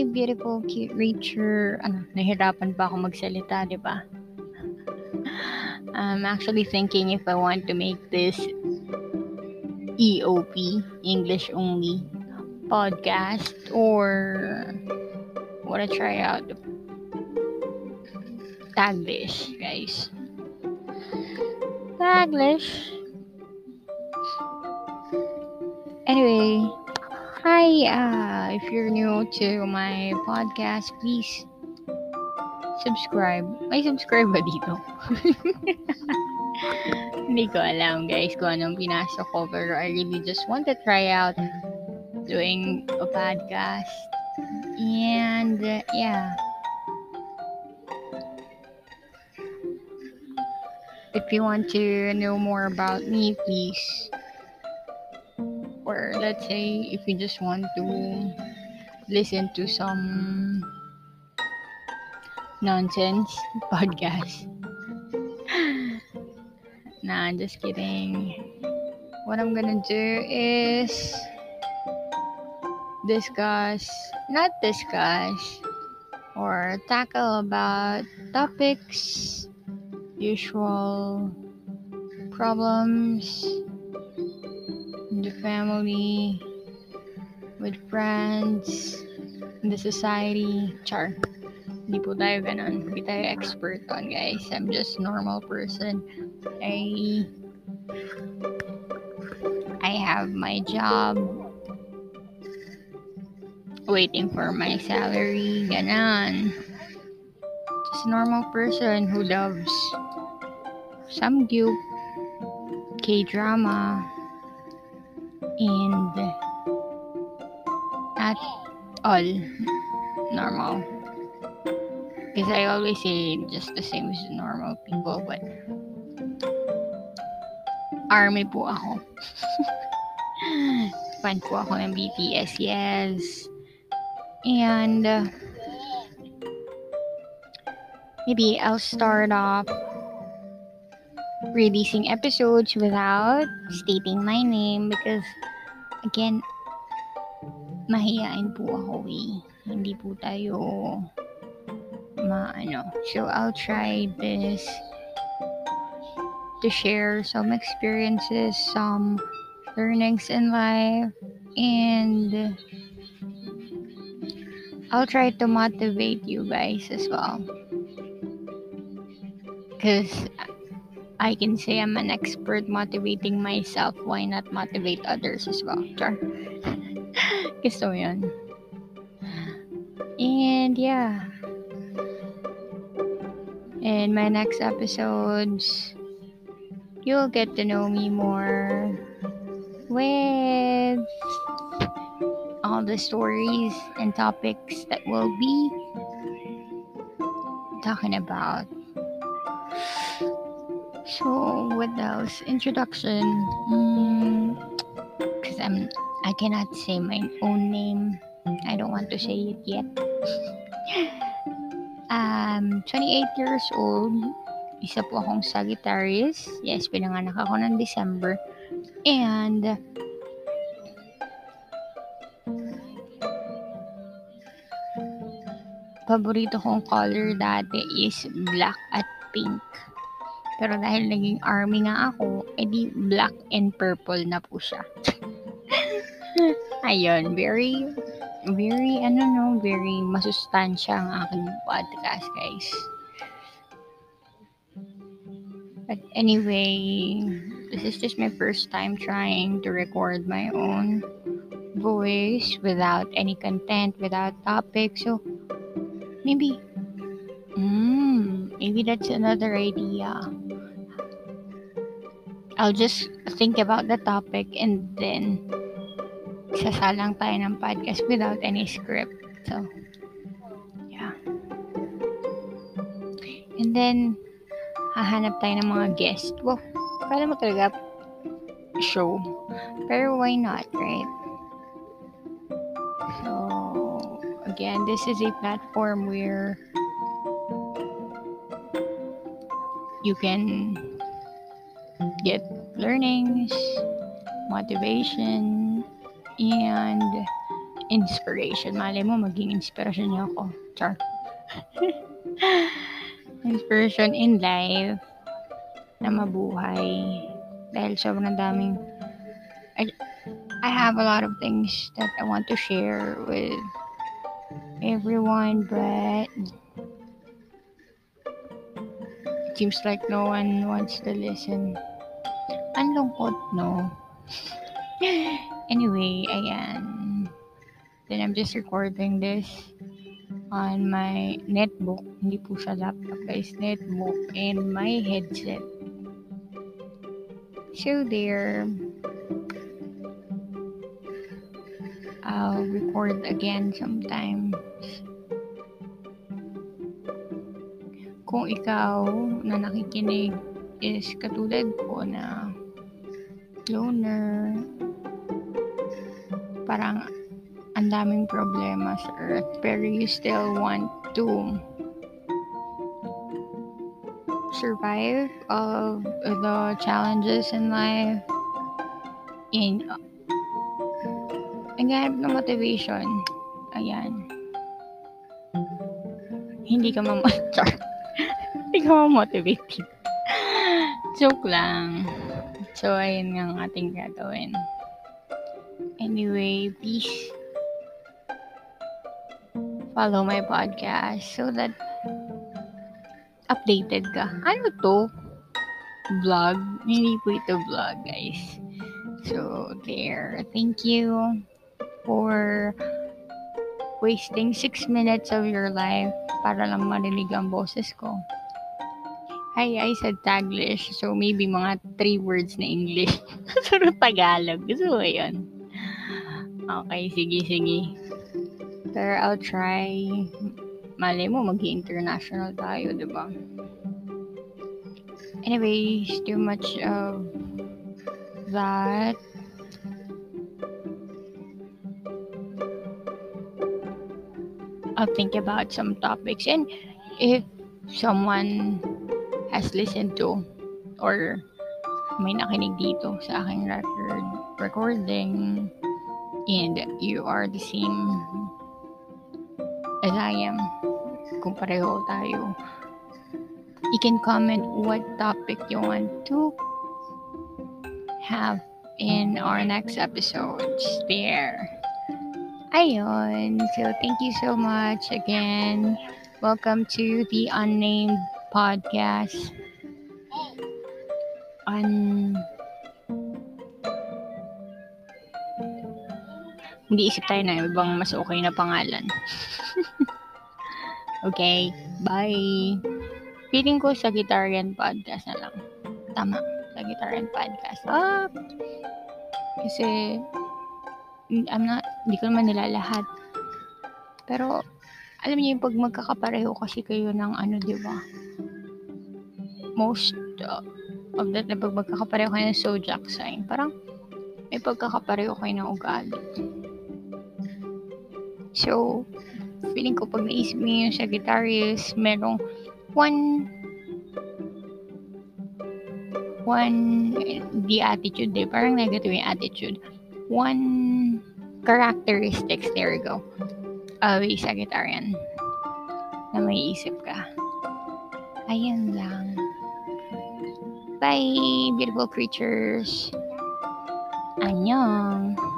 Beautiful, cute creature. Ano, nahirapan pa ako magsalita, di ba? I'm actually thinking if I want to make this EOP, English only podcast, or what to try out Taglish, guys. Taglish. Anyway, hi, uh, if you're new to my podcast, please subscribe. May subscribe ba dito? Hindi ko alam, guys, kung anong pinasok ko. Pero I really just want to try out doing a podcast. And, uh, yeah. If you want to know more about me, please. Let's say, if you just want to listen to some nonsense podcast. nah, just kidding. What I'm gonna do is discuss, not discuss, or tackle about topics, usual problems the family, with friends, in the society. Char. Hindi po tayo ganun. Hindi tayo expert on, guys. I'm just normal person. I I have my job. Waiting for my salary. Ganon. Just normal person who loves some samgyup, K-drama, and at all normal. Because I always say just the same as normal people, but army po ako. Fan po ako ng BTS, yes. And uh, maybe I'll start off releasing episodes without stating my name because again mahihain po ako eh. Hindi po tayo maano. So I'll try this to share some experiences, some learnings in life and I'll try to motivate you guys as well. Because I can say I'm an expert motivating myself. Why not motivate others as well? Char. Gusto yun. And yeah. In my next episodes, you'll get to know me more with all the stories and topics that we'll be talking about. So, what else? Introduction. Because mm, I'm, I cannot say my own name. I don't want to say it yet. um, 28 years old. Isa po akong Sagittarius. Yes, pinanganak ako ng December. And, paborito kong color dati is black at pink. Pero dahil naging army nga ako, edi black and purple na po siya. Ayun, very, very, ano no, very masustansya ang aking podcast, guys. But anyway, this is just my first time trying to record my own voice without any content, without topic. So, Maybe. Mm, maybe that's another idea. I'll just think about the topic and then sasalang tayo ng podcast without any script. So, yeah. And then, hahanap tayo ng mga guest. Wow, para mo talaga show. Pero why not, right? So, again, this is a platform where you can get learnings, motivation, and inspiration. Malay mo, maging inspiration niyo ako. Char. inspiration in life na mabuhay. Dahil sobrang daming I, I have a lot of things that I want to share with everyone, but it seems like no one wants to listen. Ang lungkot, no? anyway, ayan. Then I'm just recording this on my netbook. Hindi po sa laptop, guys. Netbook and my headset. So there. I'll record again sometimes. Kung ikaw na nakikinig is katulad ko na loner, parang ang daming problema sa earth, pero you still want to survive of the challenges in life in naghahanap ng motivation. Ayan. Hindi ka mamotivate. Hindi ka mamotivate. Joke lang. So, ayun nga ang ating gagawin. Anyway, please follow my podcast so that updated ka. Ano to? Vlog? Hindi po ito vlog, guys. So, there. Thank you for wasting 6 minutes of your life para lang marinig ang boses ko. Hi, I said Taglish. So, maybe mga 3 words na English. Pero Tagalog. Gusto mo yun? Okay, sige, sige. Pero I'll try. Malay mo, mag-international tayo, di ba? Anyways, too much of that. I'll think about some topics. And if someone has listened to or may nakinig dito sa aking record recording and you are the same as I am, kung pareho tayo, you can comment what topic you want to have in our next episodes there. Ayun. So, thank you so much again. Welcome to the Unnamed Podcast. Un... Hindi isip tayo na ibang mas okay na pangalan. okay, bye. Feeling ko sa Guitarian Podcast na lang. Tama, sa Guitarian Podcast. Ah, kasi I'm not, hindi ko naman nila lahat. Pero, alam niyo yung pag magkakapareho kasi kayo ng ano, di ba? Most uh, of that na pag magkakapareho kayo ng zodiac sign, parang may pagkakapareho kayo ng ugali. So, feeling ko pag naisip niyo yung Sagittarius, merong one one the attitude eh. Parang negative yung attitude. One characteristics, there we go, of a Sagittarian na may isip ka. Ayan lang. Bye, beautiful creatures. Annyeong.